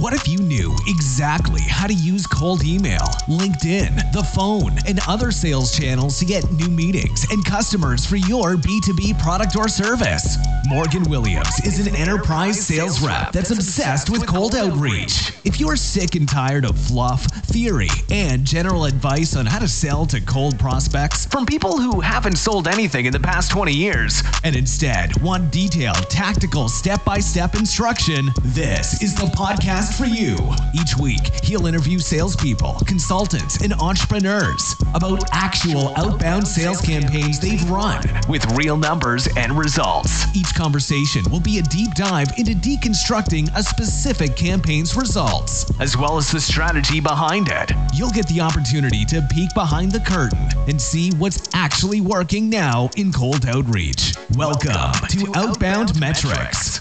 What if you knew exactly how to use cold email, LinkedIn, the phone, and other sales channels to get new meetings and customers for your B2B product or service? Morgan Williams is an enterprise sales rep that's obsessed with cold outreach. If you're sick and tired of fluff, theory, and general advice on how to sell to cold prospects from people who haven't sold anything in the past 20 years, and instead want detailed, tactical, step by step instruction, this is the podcast for you. Each week, he'll interview salespeople, consultants, and entrepreneurs about actual outbound sales campaigns they've run with real numbers and results. Each conversation will be a deep dive into deconstructing a specific campaign's results, as well as the strategy behind it. You'll get the opportunity to peek behind the curtain and see what's actually working now in cold outreach. Welcome, to, Outbound, Metrics.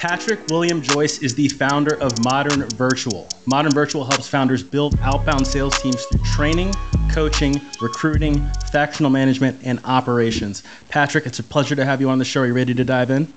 Patrick William Joyce is the founder of Modern Virtual. Modern Virtual helps founders build outbound sales teams through training, coaching, recruiting, fractional management, and operations. Patrick, it's a pleasure to have you on the show. Are you ready to dive in?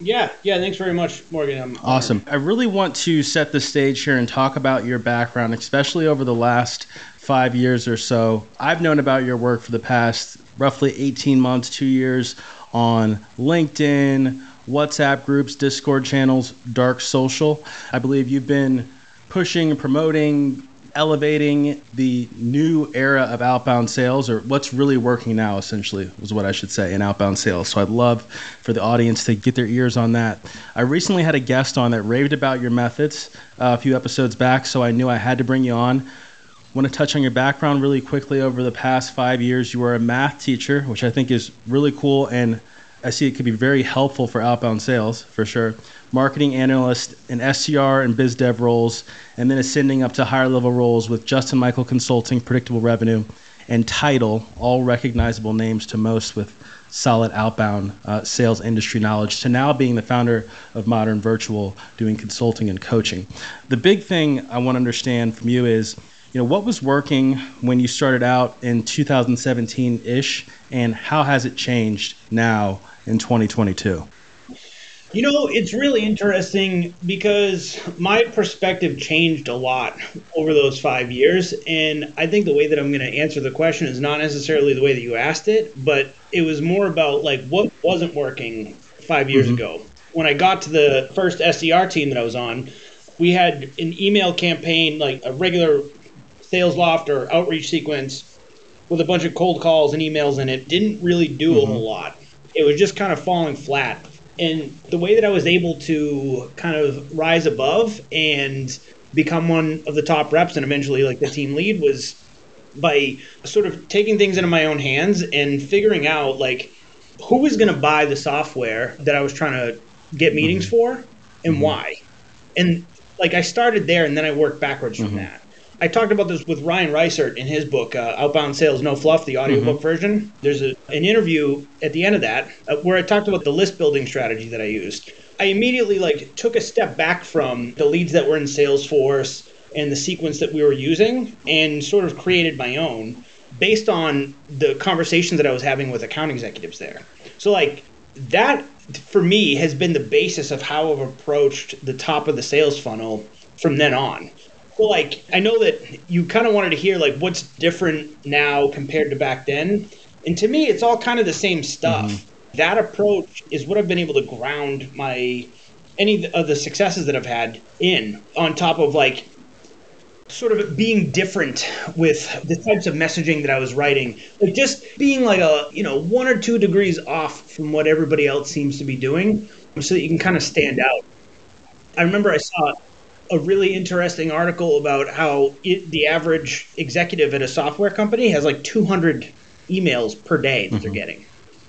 Yeah, yeah, thanks very much, Morgan. I'm awesome. Honored. I really want to set the stage here and talk about your background, especially over the last five years or so. I've known about your work for the past roughly 18 months, two years on LinkedIn, WhatsApp groups, Discord channels, dark social. I believe you've been pushing, promoting, elevating the new era of outbound sales, or what's really working now, essentially, was what I should say in outbound sales. So I'd love for the audience to get their ears on that. I recently had a guest on that raved about your methods uh, a few episodes back, so I knew I had to bring you on. Want to touch on your background really quickly. Over the past five years, you were a math teacher, which I think is really cool and I see it could be very helpful for outbound sales for sure. Marketing analyst in SDR and biz dev roles, and then ascending up to higher level roles with Justin Michael Consulting, Predictable Revenue, and Title, all recognizable names to most with solid outbound uh, sales industry knowledge, to now being the founder of Modern Virtual, doing consulting and coaching. The big thing I want to understand from you is you know what was working when you started out in 2017-ish and how has it changed now in 2022 you know it's really interesting because my perspective changed a lot over those five years and i think the way that i'm going to answer the question is not necessarily the way that you asked it but it was more about like what wasn't working five years mm-hmm. ago when i got to the first sdr team that i was on we had an email campaign like a regular Salesloft or outreach sequence with a bunch of cold calls and emails in it didn't really do mm-hmm. a whole lot. It was just kind of falling flat. And the way that I was able to kind of rise above and become one of the top reps and eventually like the team lead was by sort of taking things into my own hands and figuring out like who was going to buy the software that I was trying to get meetings mm-hmm. for and mm-hmm. why. And like I started there and then I worked backwards from mm-hmm. that. I talked about this with Ryan Reisert in his book, uh, Outbound Sales No Fluff, the audiobook mm-hmm. version. There's a, an interview at the end of that uh, where I talked about the list building strategy that I used. I immediately like took a step back from the leads that were in Salesforce and the sequence that we were using and sort of created my own based on the conversations that I was having with account executives there. So like that for me has been the basis of how I've approached the top of the sales funnel from then on. Well, like I know that you kind of wanted to hear like what's different now compared to back then, and to me, it's all kind of the same stuff. Mm-hmm. That approach is what I've been able to ground my any of the successes that I've had in on top of like sort of being different with the types of messaging that I was writing. Like just being like a, you know, one or two degrees off from what everybody else seems to be doing so that you can kind of stand out. I remember I saw a really interesting article about how it, the average executive at a software company has like 200 emails per day that mm-hmm. they're getting.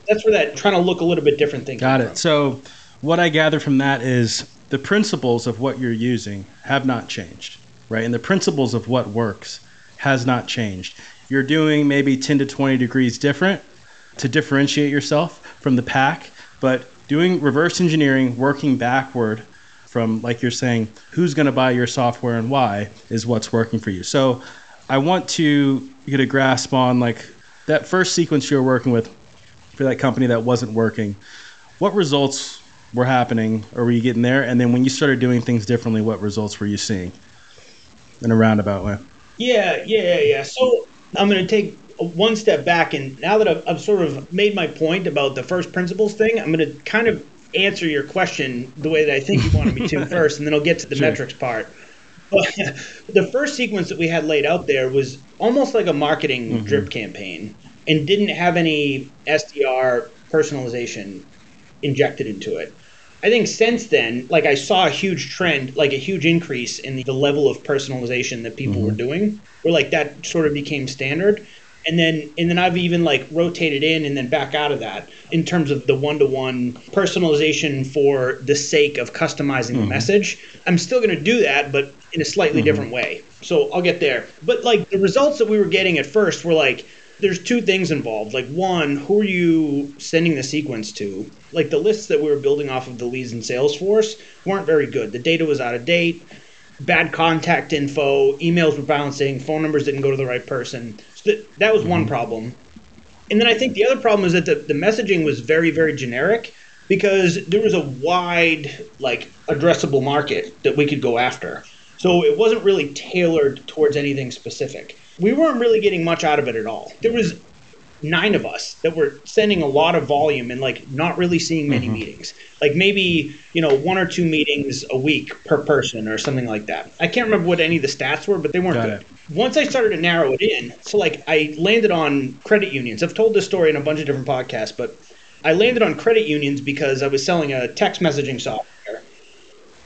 That's where that trying to look a little bit different thing. Got it. From. So, what I gather from that is the principles of what you're using have not changed, right? And the principles of what works has not changed. You're doing maybe 10 to 20 degrees different to differentiate yourself from the pack, but doing reverse engineering, working backward from, like you're saying, who's going to buy your software and why is what's working for you. So I want to get a grasp on like that first sequence you were working with for that company that wasn't working. What results were happening or were you getting there? And then when you started doing things differently, what results were you seeing in a roundabout way? Yeah, yeah, yeah. So I'm going to take one step back, and now that I've, I've, sort of made my point about the first principles thing, I'm going to kind of answer your question the way that I think you wanted me to first, and then I'll get to the sure. metrics part. But the first sequence that we had laid out there was almost like a marketing mm-hmm. drip campaign and didn't have any SDR personalization injected into it. I think since then, like I saw a huge trend, like a huge increase in the, the level of personalization that people mm-hmm. were doing, where like that sort of became standard. And then and then I've even like rotated in and then back out of that in terms of the one to one personalization for the sake of customizing mm-hmm. the message. I'm still gonna do that, but in a slightly mm-hmm. different way. So I'll get there. But like the results that we were getting at first were like there's two things involved. Like one, who are you sending the sequence to? Like the lists that we were building off of the leads in Salesforce weren't very good. The data was out of date, bad contact info, emails were bouncing, phone numbers didn't go to the right person. That was one mm-hmm. problem. And then I think the other problem is that the, the messaging was very, very generic because there was a wide, like, addressable market that we could go after. So it wasn't really tailored towards anything specific we weren't really getting much out of it at all. There was nine of us that were sending a lot of volume and like not really seeing many mm-hmm. meetings. Like maybe you know one or two meetings a week per person or something like that. I can't remember what any of the stats were but they weren't Got good. it. once i started to narrow it in so like i landed on credit unions. I've told this story in a bunch of different podcasts but i landed on credit unions because i was selling a text messaging software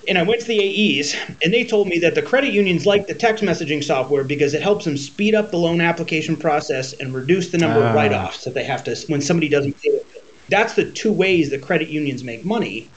and I went to the AEs, and they told me that the credit unions like the text messaging software because it helps them speed up the loan application process and reduce the number of ah. write-offs that they have to when somebody doesn't pay it. That's the two ways the credit unions make money,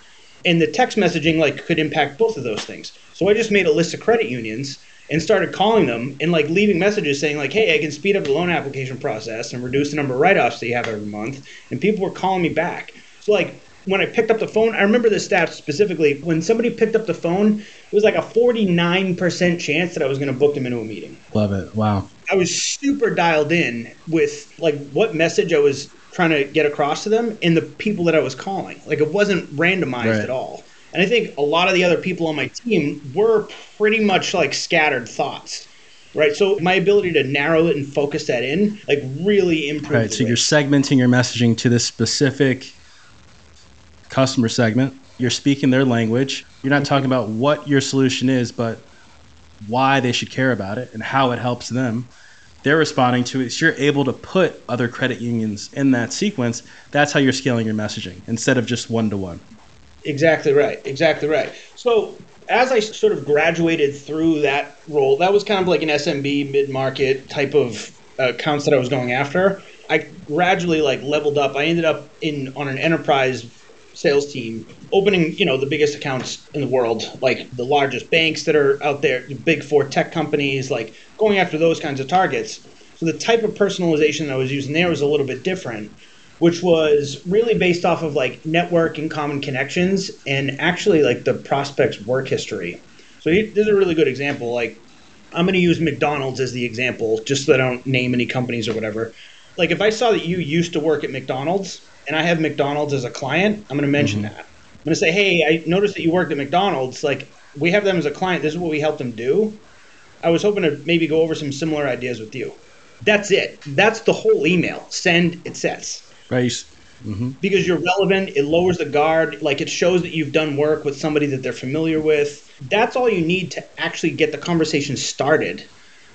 and the text messaging like could impact both of those things. So I just made a list of credit unions and started calling them and like leaving messages saying like, "Hey, I can speed up the loan application process and reduce the number of write-offs that you have every month." And people were calling me back. So like when I picked up the phone, I remember the stats specifically. When somebody picked up the phone, it was like a 49% chance that I was going to book them into a meeting. Love it. Wow. I was super dialed in with like what message I was trying to get across to them and the people that I was calling. Like it wasn't randomized right. at all. And I think a lot of the other people on my team were pretty much like scattered thoughts. Right. So my ability to narrow it and focus that in like really improved. Right. So you're segmenting your messaging to this specific customer segment. You're speaking their language. You're not talking about what your solution is, but why they should care about it and how it helps them. They're responding to it. So you're able to put other credit unions in that sequence. That's how you're scaling your messaging instead of just one to one. Exactly right. Exactly right. So as I sort of graduated through that role, that was kind of like an SMB mid market type of uh, accounts that I was going after. I gradually like leveled up. I ended up in on an enterprise sales team opening you know the biggest accounts in the world like the largest banks that are out there the big four tech companies like going after those kinds of targets. So the type of personalization that i was using there was a little bit different which was really based off of like network and common connections and actually like the prospect's work history. So this is a really good example like i'm going to use mcdonald's as the example just so i don't name any companies or whatever. Like if i saw that you used to work at mcdonald's and I have McDonald's as a client, I'm going to mention mm-hmm. that. I'm going to say, hey, I noticed that you worked at McDonald's. Like, we have them as a client. This is what we help them do. I was hoping to maybe go over some similar ideas with you. That's it. That's the whole email. Send, it sets. Right. Mm-hmm. Because you're relevant, it lowers the guard. Like it shows that you've done work with somebody that they're familiar with. That's all you need to actually get the conversation started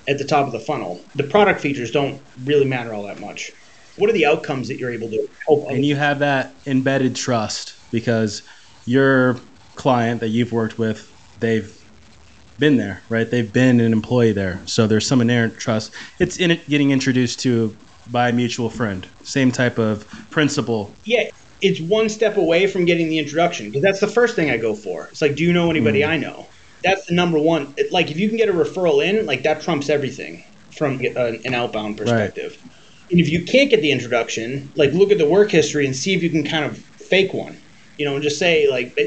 at the top of the funnel. The product features don't really matter all that much what are the outcomes that you're able to help? And you have that embedded trust because your client that you've worked with, they've been there, right? They've been an employee there. So there's some inherent trust. It's in it getting introduced to by a mutual friend. Same type of principle. Yeah, it's one step away from getting the introduction because that's the first thing I go for. It's like, do you know anybody mm. I know? That's the number one. Like, if you can get a referral in, like that trumps everything from an outbound perspective. Right. And if you can't get the introduction, like look at the work history and see if you can kind of fake one, you know, and just say like,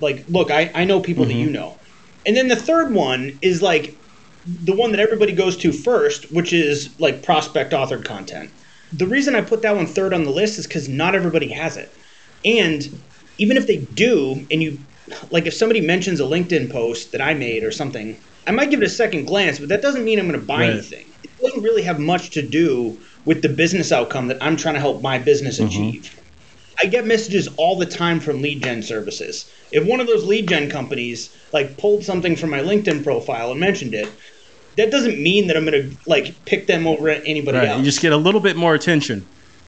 like, look, I, I know people mm-hmm. that you know. And then the third one is like the one that everybody goes to first, which is like prospect authored content. The reason I put that one third on the list is because not everybody has it. And even if they do, and you like if somebody mentions a LinkedIn post that I made or something, I might give it a second glance, but that doesn't mean I'm going to buy right. anything. It doesn't really have much to do with the business outcome that I'm trying to help my business mm-hmm. achieve. I get messages all the time from lead gen services. If one of those lead gen companies like pulled something from my LinkedIn profile and mentioned it, that doesn't mean that I'm going to like pick them over anybody right. else. You just get a little bit more attention.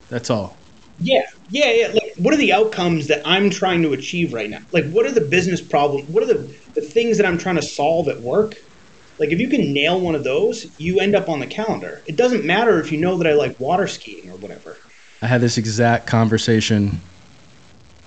That's all. Yeah, yeah, yeah. Like, what are the outcomes that I'm trying to achieve right now? Like, what are the business problems? What are the, the things that I'm trying to solve at work? Like, if you can nail one of those, you end up on the calendar. It doesn't matter if you know that I like water skiing or whatever. I had this exact conversation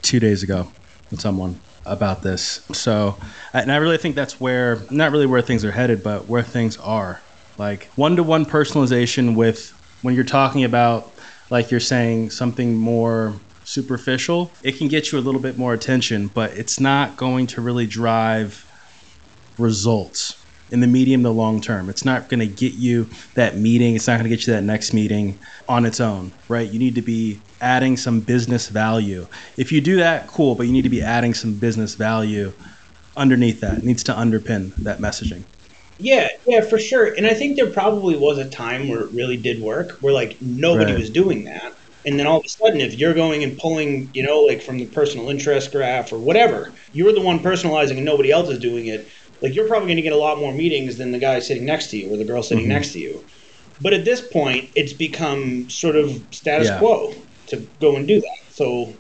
two days ago with someone about this. So, and I really think that's where, not really where things are headed, but where things are. Like one to one personalization with when you're talking about, like you're saying, something more superficial, it can get you a little bit more attention, but it's not going to really drive results in the medium to long term. It's not going to get you that meeting. It's not going to get you that next meeting on its own, right? You need to be adding some business value. If you do that, cool, but you need to be adding some business value underneath that. It needs to underpin that messaging. Yeah, yeah, for sure. And I think there probably was a time where it really did work, where like nobody right. was doing that. And then all of a sudden, if you're going and pulling, you know, like from the personal interest graph or whatever, you're the one personalizing and nobody else is doing it like you're probably going to get a lot more meetings than the guy sitting next to you or the girl sitting mm-hmm. next to you. But at this point, it's become sort of status yeah. quo to go and do that. So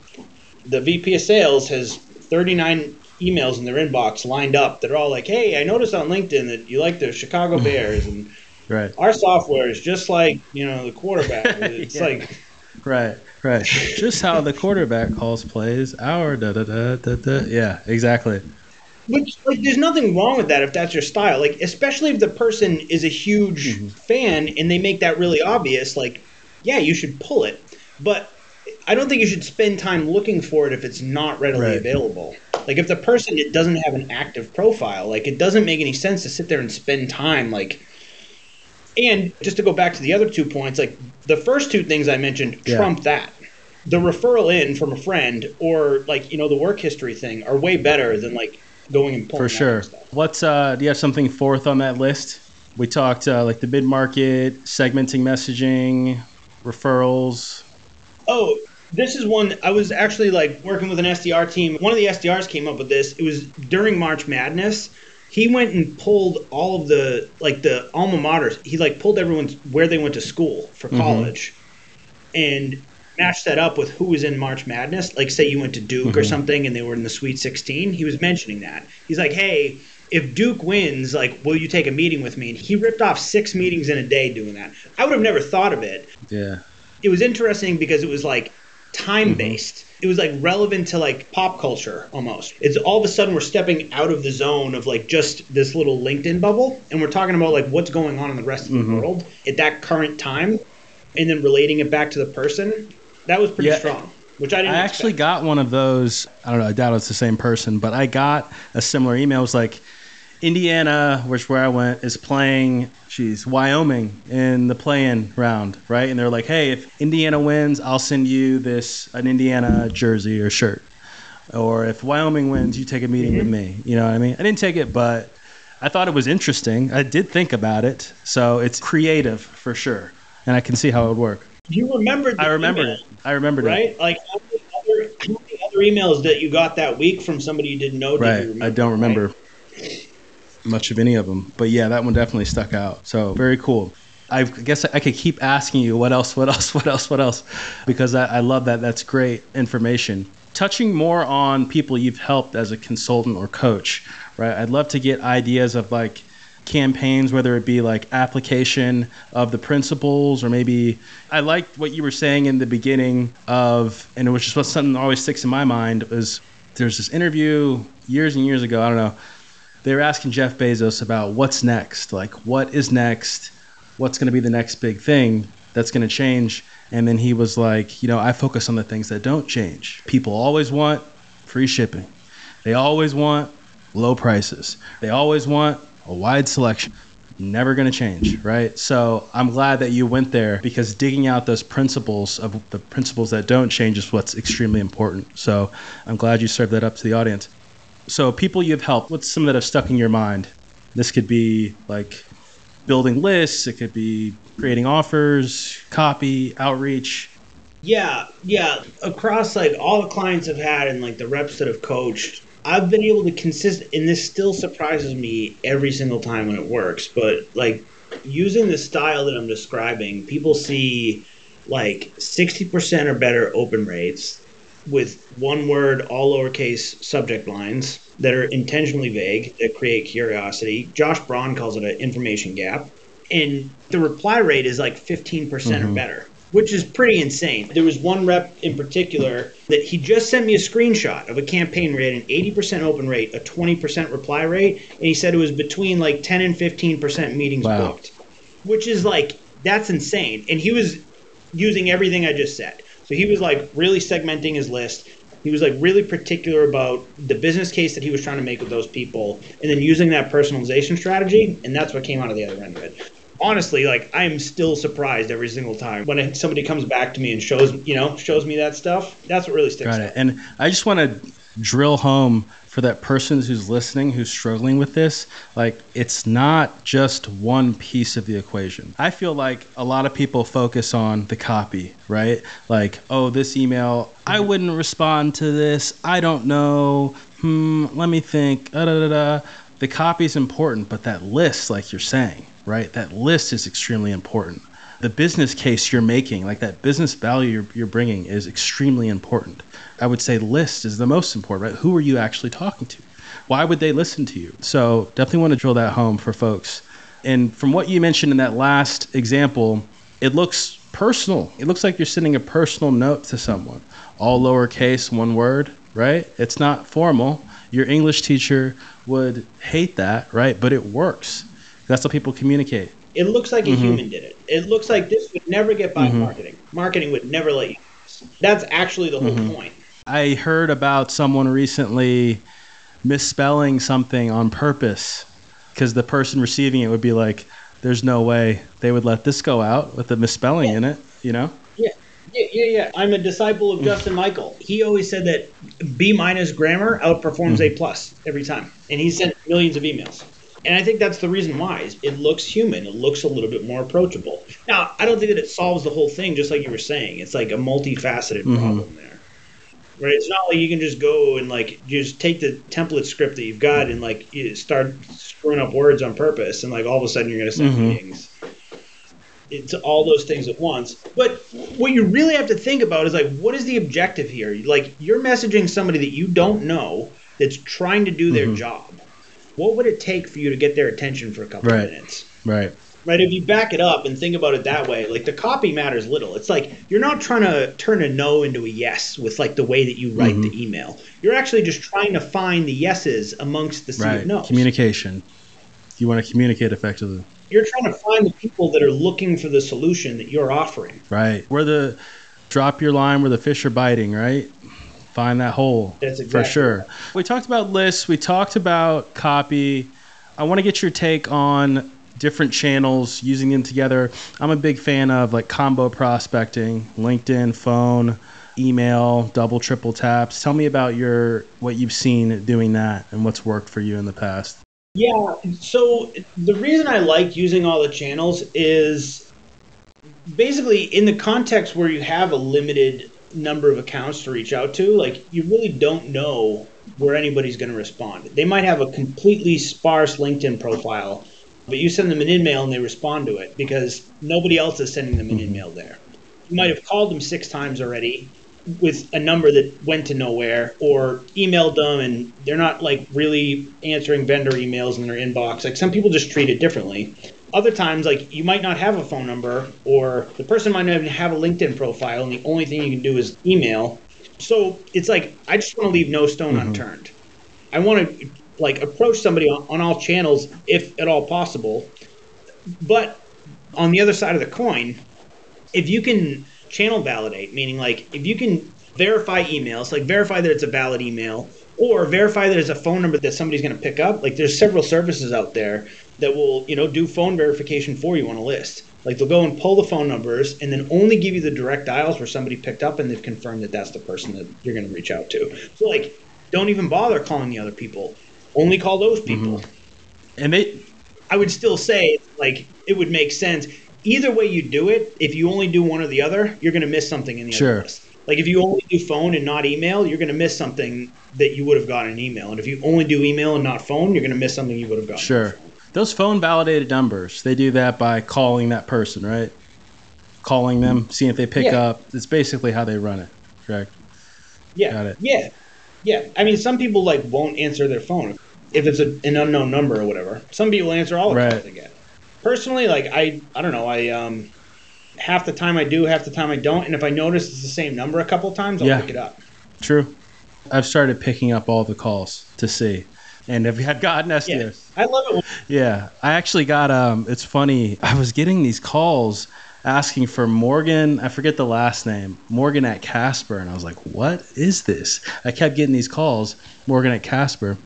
the VP of sales has 39 emails in their inbox lined up that are all like, "Hey, I noticed on LinkedIn that you like the Chicago Bears and right. our software is just like you know the quarterback. It's yeah. like right, right, just how the quarterback calls plays. Our da da da da da. Yeah, exactly. Which like there's nothing wrong with that if that's your style. Like especially if the person is a huge mm-hmm. fan and they make that really obvious, like, yeah, you should pull it. But I don't think you should spend time looking for it if it's not readily right. available. Like if the person it doesn't have an active profile, like it doesn't make any sense to sit there and spend time like and just to go back to the other two points, like the first two things I mentioned yeah. trump that. The referral in from a friend or like, you know, the work history thing are way better than like going and for sure. What's uh? Do you have something fourth on that list? We talked uh, like the mid market, segmenting messaging, referrals. Oh, this is one I was actually like working with an SDR team. One of the SDRs came up with this. It was during March Madness. He went and pulled all of the like the alma maters. He like pulled everyone's where they went to school for mm-hmm. college, mm-hmm. and match that up with who was in March Madness, like say you went to Duke mm-hmm. or something and they were in the Sweet 16, he was mentioning that. He's like, hey, if Duke wins, like, will you take a meeting with me? And he ripped off six meetings in a day doing that. I would have never thought of it. Yeah. It was interesting because it was like time based. Mm-hmm. It was like relevant to like pop culture almost. It's all of a sudden we're stepping out of the zone of like just this little LinkedIn bubble and we're talking about like what's going on in the rest of the mm-hmm. world at that current time and then relating it back to the person that was pretty yeah. strong. Which I didn't. I expect. actually got one of those. I don't know. I doubt it's the same person, but I got a similar email. It was like, Indiana, which where I went, is playing. She's Wyoming in the play-in round, right? And they're like, "Hey, if Indiana wins, I'll send you this an Indiana jersey or shirt, or if Wyoming wins, you take a meeting mm-hmm. with me." You know what I mean? I didn't take it, but I thought it was interesting. I did think about it, so it's creative for sure, and I can see how it would work. You remembered? I remembered email, it. I remembered right? it. Right? Like how many, other, how many other emails that you got that week from somebody you didn't know? Right. Remember, I don't remember right? much of any of them, but yeah, that one definitely stuck out. So very cool. I guess I could keep asking you what else, what else, what else, what else, because I, I love that. That's great information. touching more on people you've helped as a consultant or coach, right? I'd love to get ideas of like campaigns, whether it be like application of the principles or maybe I liked what you were saying in the beginning of, and it was just something that always sticks in my mind is there's this interview years and years ago. I don't know. They were asking Jeff Bezos about what's next, like what is next, what's going to be the next big thing that's going to change. And then he was like, you know, I focus on the things that don't change. People always want free shipping. They always want low prices. They always want a wide selection. Never going to change, right? So I'm glad that you went there because digging out those principles of the principles that don't change is what's extremely important. So I'm glad you served that up to the audience. So people you've helped, what's some that have stuck in your mind? This could be like building lists, it could be creating offers, copy, outreach. Yeah, yeah. Across like all the clients I've had and like the reps that have coached, I've been able to consist, and this still surprises me every single time when it works. But like using the style that I'm describing, people see like 60% or better open rates with one word, all lowercase subject lines that are intentionally vague that create curiosity. Josh Braun calls it an information gap. And the reply rate is like 15% mm-hmm. or better which is pretty insane. There was one rep in particular that he just sent me a screenshot of a campaign rate, an 80% open rate, a 20% reply rate, and he said it was between like 10 and 15% meetings wow. booked, which is like, that's insane. And he was using everything I just said. So he was like really segmenting his list. He was like really particular about the business case that he was trying to make with those people, and then using that personalization strategy, and that's what came out of the other end of it honestly, like I'm still surprised every single time when somebody comes back to me and shows you know shows me that stuff. That's what really sticks. Got it. And I just want to drill home for that person who's listening who's struggling with this like it's not just one piece of the equation i feel like a lot of people focus on the copy right like oh this email i mm-hmm. wouldn't respond to this i don't know hmm let me think da, da, da. the copy is important but that list like you're saying right? That list is extremely important. The business case you're making, like that business value you're, you're bringing, is extremely important. I would say list is the most important, right? Who are you actually talking to? Why would they listen to you? So definitely want to drill that home for folks. And from what you mentioned in that last example, it looks personal. It looks like you're sending a personal note to someone, all lowercase, one word, right? It's not formal. Your English teacher would hate that, right? But it works. That's how people communicate. It looks like a mm-hmm. human did it. It looks like this would never get by mm-hmm. marketing. Marketing would never let you. That's actually the whole mm-hmm. point. I heard about someone recently misspelling something on purpose because the person receiving it would be like, "There's no way they would let this go out with a misspelling yeah. in it," you know? Yeah. Yeah, yeah, yeah. I'm a disciple of. Justin Michael. He always said that B minus grammar outperforms mm-hmm. A plus every time, and he sent millions of emails. And I think that's the reason why. It looks human. It looks a little bit more approachable. Now, I don't think that it solves the whole thing, just like you were saying. It's like a multifaceted mm-hmm. problem there. Right? It's not like you can just go and like just take the template script that you've got and like start screwing up words on purpose and like all of a sudden you're going to send mm-hmm. meetings. It's all those things at once. But what you really have to think about is like, what is the objective here? Like, you're messaging somebody that you don't know that's trying to do their mm-hmm. job what would it take for you to get their attention for a couple right. of minutes? Right. Right. If you back it up and think about it that way, like the copy matters little. It's like you're not trying to turn a no into a yes with like the way that you write mm-hmm. the email. You're actually just trying to find the yeses amongst the sea right. of no's. Communication. You want to communicate effectively. You're trying to find the people that are looking for the solution that you're offering. Right. Where the drop your line where the fish are biting, right? Find that hole exactly for sure. Right. We talked about lists, we talked about copy. I want to get your take on different channels using them together. I'm a big fan of like combo prospecting, LinkedIn, phone, email, double triple taps. Tell me about your what you've seen doing that and what's worked for you in the past. Yeah, so the reason I like using all the channels is basically in the context where you have a limited number of accounts to reach out to, like you really don't know where anybody's going to respond. They might have a completely sparse LinkedIn profile, but you send them an email and they respond to it because nobody else is sending them an mm-hmm. email there. You might have called them six times already with a number that went to nowhere or emailed them and they're not like really answering vendor emails in their inbox. Like some people just treat it differently. Other times, like you might not have a phone number or the person might not even have a LinkedIn profile and the only thing you can do is email. So it's like, I just want to leave no stone mm-hmm. unturned. I want to like approach somebody on, on all channels if at all possible. But on the other side of the coin, if you can channel validate, meaning like if you can verify emails, like verify that it's a valid email, or verify that it's a phone number that somebody's going to pick up. Like there's several services out there that will, you know, do phone verification for you on a list. Like they'll go and pull the phone numbers and then only give you the direct dials where somebody picked up and they've confirmed that that's the person that you're going to reach out to. So like, don't even bother calling the other people. Only call those people. Mm-hmm. And they, I would still say like it would make sense either way you do it, if you only do one or the other, you're going to miss something in the sure. other list. Like if you only do phone and not email, you're going to miss something that you would have gotten in email. And if you only do email and not phone, you're going to miss something you would have gotten. Sure. Those phone validated numbers, they do that by calling that person, right? Calling them, seeing if they pick yeah. up. It's basically how they run it, correct? Yeah. Got it. Yeah. Yeah. I mean, some people like won't answer their phone if it's a, an unknown number or whatever. Some people answer all the right. calls they get personally, like I, I don't know. I um, half the time I do, half the time I don't. And if I notice it's the same number a couple times, I'll yeah. pick it up. True. I've started picking up all the calls to see. And if you had gotten SDRs. Yeah, I love it. Yeah. I actually got um it's funny. I was getting these calls asking for Morgan, I forget the last name, Morgan at Casper. And I was like, what is this? I kept getting these calls, Morgan at Casper.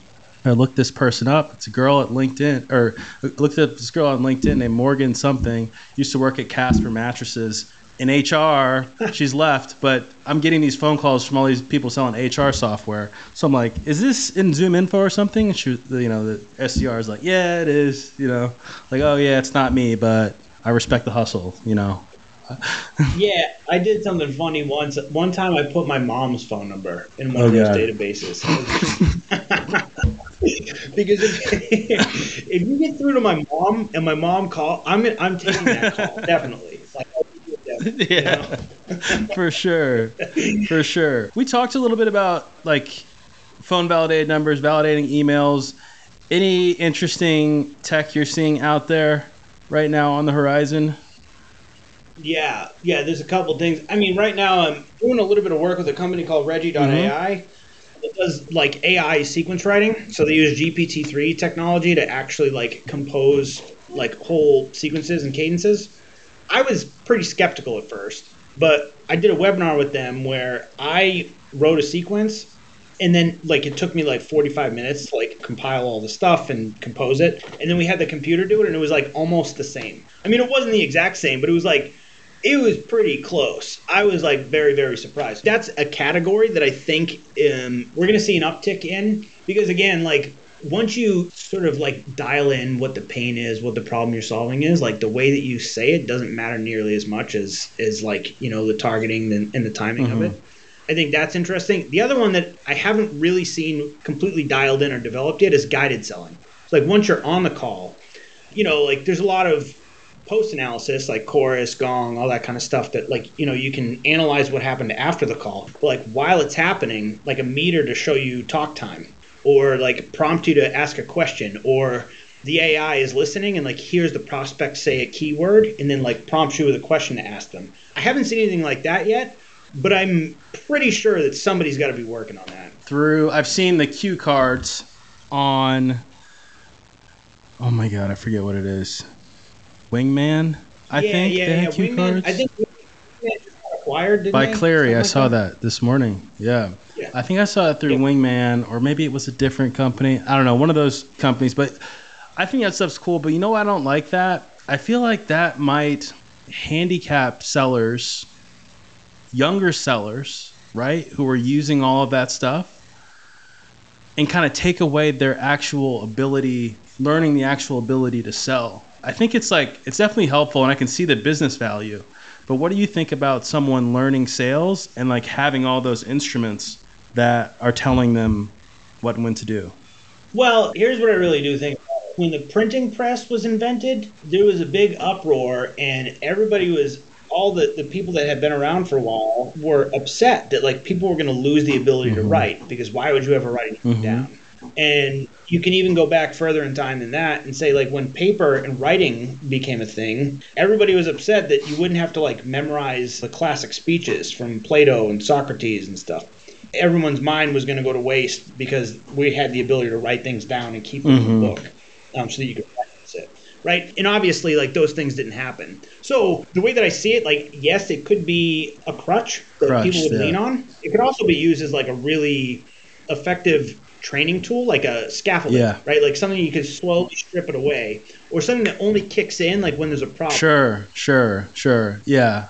I looked this person up. It's a girl at LinkedIn, or looked at this girl on LinkedIn named Morgan something. Used to work at Casper Mattresses in HR. She's left, but I'm getting these phone calls from all these people selling HR software. So I'm like, is this in ZoomInfo or something? And she, you know, the SDR is like, yeah, it is. You know, like, oh yeah, it's not me, but I respect the hustle. You know. yeah, I did something funny once. One time, I put my mom's phone number in one oh, of those God. databases. because if, if you get through to my mom and my mom call, I'm I'm taking that call definitely. Like, yeah, for sure, for sure. We talked a little bit about like phone validated numbers, validating emails. Any interesting tech you're seeing out there right now on the horizon? Yeah, yeah. There's a couple things. I mean, right now I'm doing a little bit of work with a company called Regie.ai. Mm-hmm it does like AI sequence writing. So they use GPT-3 technology to actually like compose like whole sequences and cadences. I was pretty skeptical at first, but I did a webinar with them where I wrote a sequence and then like it took me like 45 minutes to like compile all the stuff and compose it and then we had the computer do it and it was like almost the same i mean it wasn't the exact same but it was like it was pretty close. I was like very, very surprised. That's a category that I think um, we're going to see an uptick in because, again, like once you sort of like dial in what the pain is, what the problem you're solving is, like the way that you say it doesn't matter nearly as much as as like you know the targeting and, and the timing mm-hmm. of it. I think that's interesting. The other one that I haven't really seen completely dialed in or developed yet is guided selling. It's like once you're on the call, you know, like there's a lot of post analysis like Chorus Gong all that kind of stuff that like you know you can analyze what happened after the call but like while it's happening like a meter to show you talk time or like prompt you to ask a question or the ai is listening and like here's the prospect say a keyword and then like prompts you with a question to ask them i haven't seen anything like that yet but i'm pretty sure that somebody's got to be working on that through i've seen the cue cards on oh my god i forget what it is Wingman, I yeah, think. Yeah, yeah, Wingman. Cards. I think acquired by Clari. I saw that. this morning. Yeah. yeah. I think I saw it through yeah. Wingman, or maybe it was a different company. I don't know, one of those companies. But I think that stuff's cool. But you know, I don't like that. I feel like that might handicap sellers, younger sellers, right, who are using all of that stuff, and kind of take away their actual ability, learning the actual ability to sell I think it's like it's definitely helpful, and I can see the business value. But what do you think about someone learning sales and like having all those instruments that are telling them what and when to do? Well, here's what I really do think. When the printing press was invented, there was a big uproar, and everybody was all the, the people that had been around for a while were upset that like people were going to lose the ability to mm-hmm. write because why would you ever write anything mm-hmm. down? And you can even go back further in time than that and say like when paper and writing became a thing, everybody was upset that you wouldn't have to like memorize the classic speeches from Plato and Socrates and stuff. Everyone's mind was going to go to waste because we had the ability to write things down and keep them in the book um, so that you could reference it right? And obviously, like those things didn't happen. So the way that I see it, like yes, it could be a crutch that Crutch, people would yeah. lean on. It could also be used as like a really effective training tool, like a scaffolding, Yeah. right? Like something you can slowly strip it away, or something that only kicks in like when there's a problem. Sure, sure, sure. Yeah.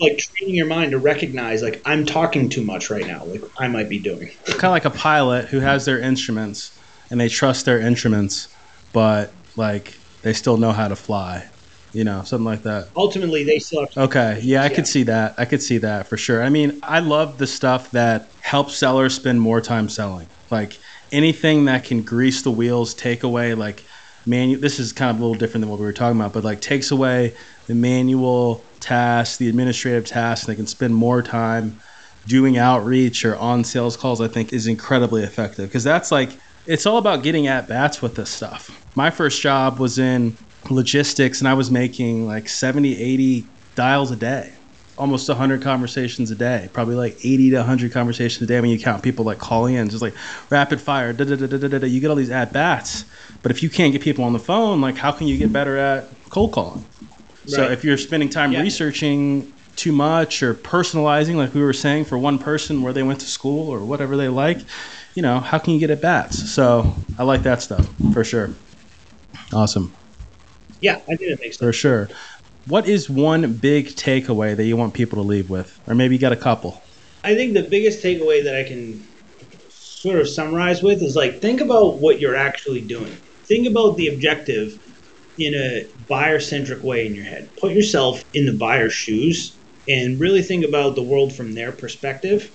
Like training your mind to recognize like I'm talking too much right now, like I might be doing. Kind of like a pilot who has their instruments and they trust their instruments, but like they still know how to fly. You know, something like that. Ultimately, they still have to Okay, yeah, I Yeah. could see that. I could see that for sure. I mean, I love the stuff that helps sellers spend more time selling. Like anything that can grease the wheels, take away like manu. This is kind of a little different than what we were talking about, but like takes away the manual tasks, the administrative tasks, and they can spend more time doing outreach or on sales calls. I think is incredibly effective because that's like it's all about getting at bats with this stuff. My first job was in logistics and I was making like 70, 80 dials a day, almost 100 conversations a day, probably like 80 to 100 conversations a day when you count people like calling in, just like rapid fire, da da da da da da. You get all these at bats, but if you can't get people on the phone, like how can you get better at cold calling? So Right. if you're spending time Yeah. researching too much or personalizing, like we were saying, for one person where they went to school or whatever they like, you know, how can you get at bats? So I like that stuff for sure. Awesome. Yeah, I think it makes sense. For sure. What is one big takeaway that you want people to leave with? Or maybe you got a couple. I think the biggest takeaway that I can sort of summarize with is like think about what you're actually doing. Think about the objective in a buyer centric way in your head. Put yourself in the buyer's shoes and really think about the world from their perspective.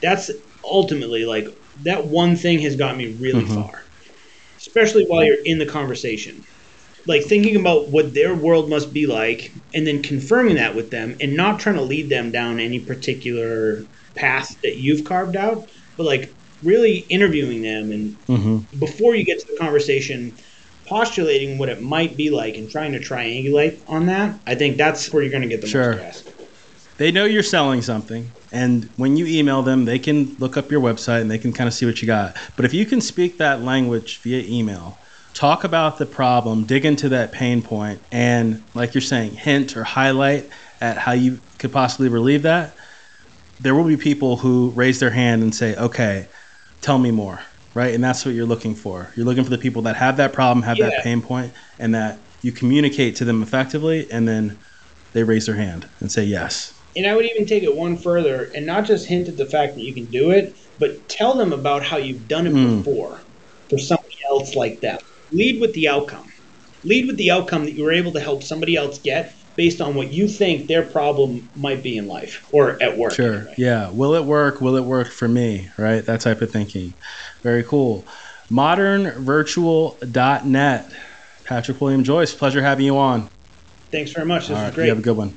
That's ultimately like that one thing has got me really mm-hmm. far, especially while you're in the conversation. Like thinking about what their world must be like and then confirming that with them and not trying to lead them down any particular path that you've carved out, but like really interviewing them and mm-hmm. before you get to the conversation, postulating what it might be like and trying to triangulate on that. I think that's where you're going to get the Sure. most gas. They know you're selling something. And when you email them, they can look up your website and they can kind of see what you got. But if you can speak that language via email, talk about the problem, dig into that pain point, and like you're saying, hint or highlight at how you could possibly relieve that, there will be people who raise their hand and say, okay, tell me more, right? And that's what you're looking for. You're looking for the people that have that problem, have that pain point, and that you communicate to them effectively, and then they raise their hand and say yes. And I would even take it one further and not just hint at the fact that you can do it, but tell them about how you've done it Mm. before for somebody else like them. Lead with the outcome. Lead with the outcome that you were able to help somebody else get based on what you think their problem might be in life or at work. Sure. anyway. Yeah. Will it work? Will it work for me? Right. That type of thinking. Very cool. Modernvirtual.net. Patrick William Joyce, pleasure having you on. Thanks very much. This All was right. great. You have a good one.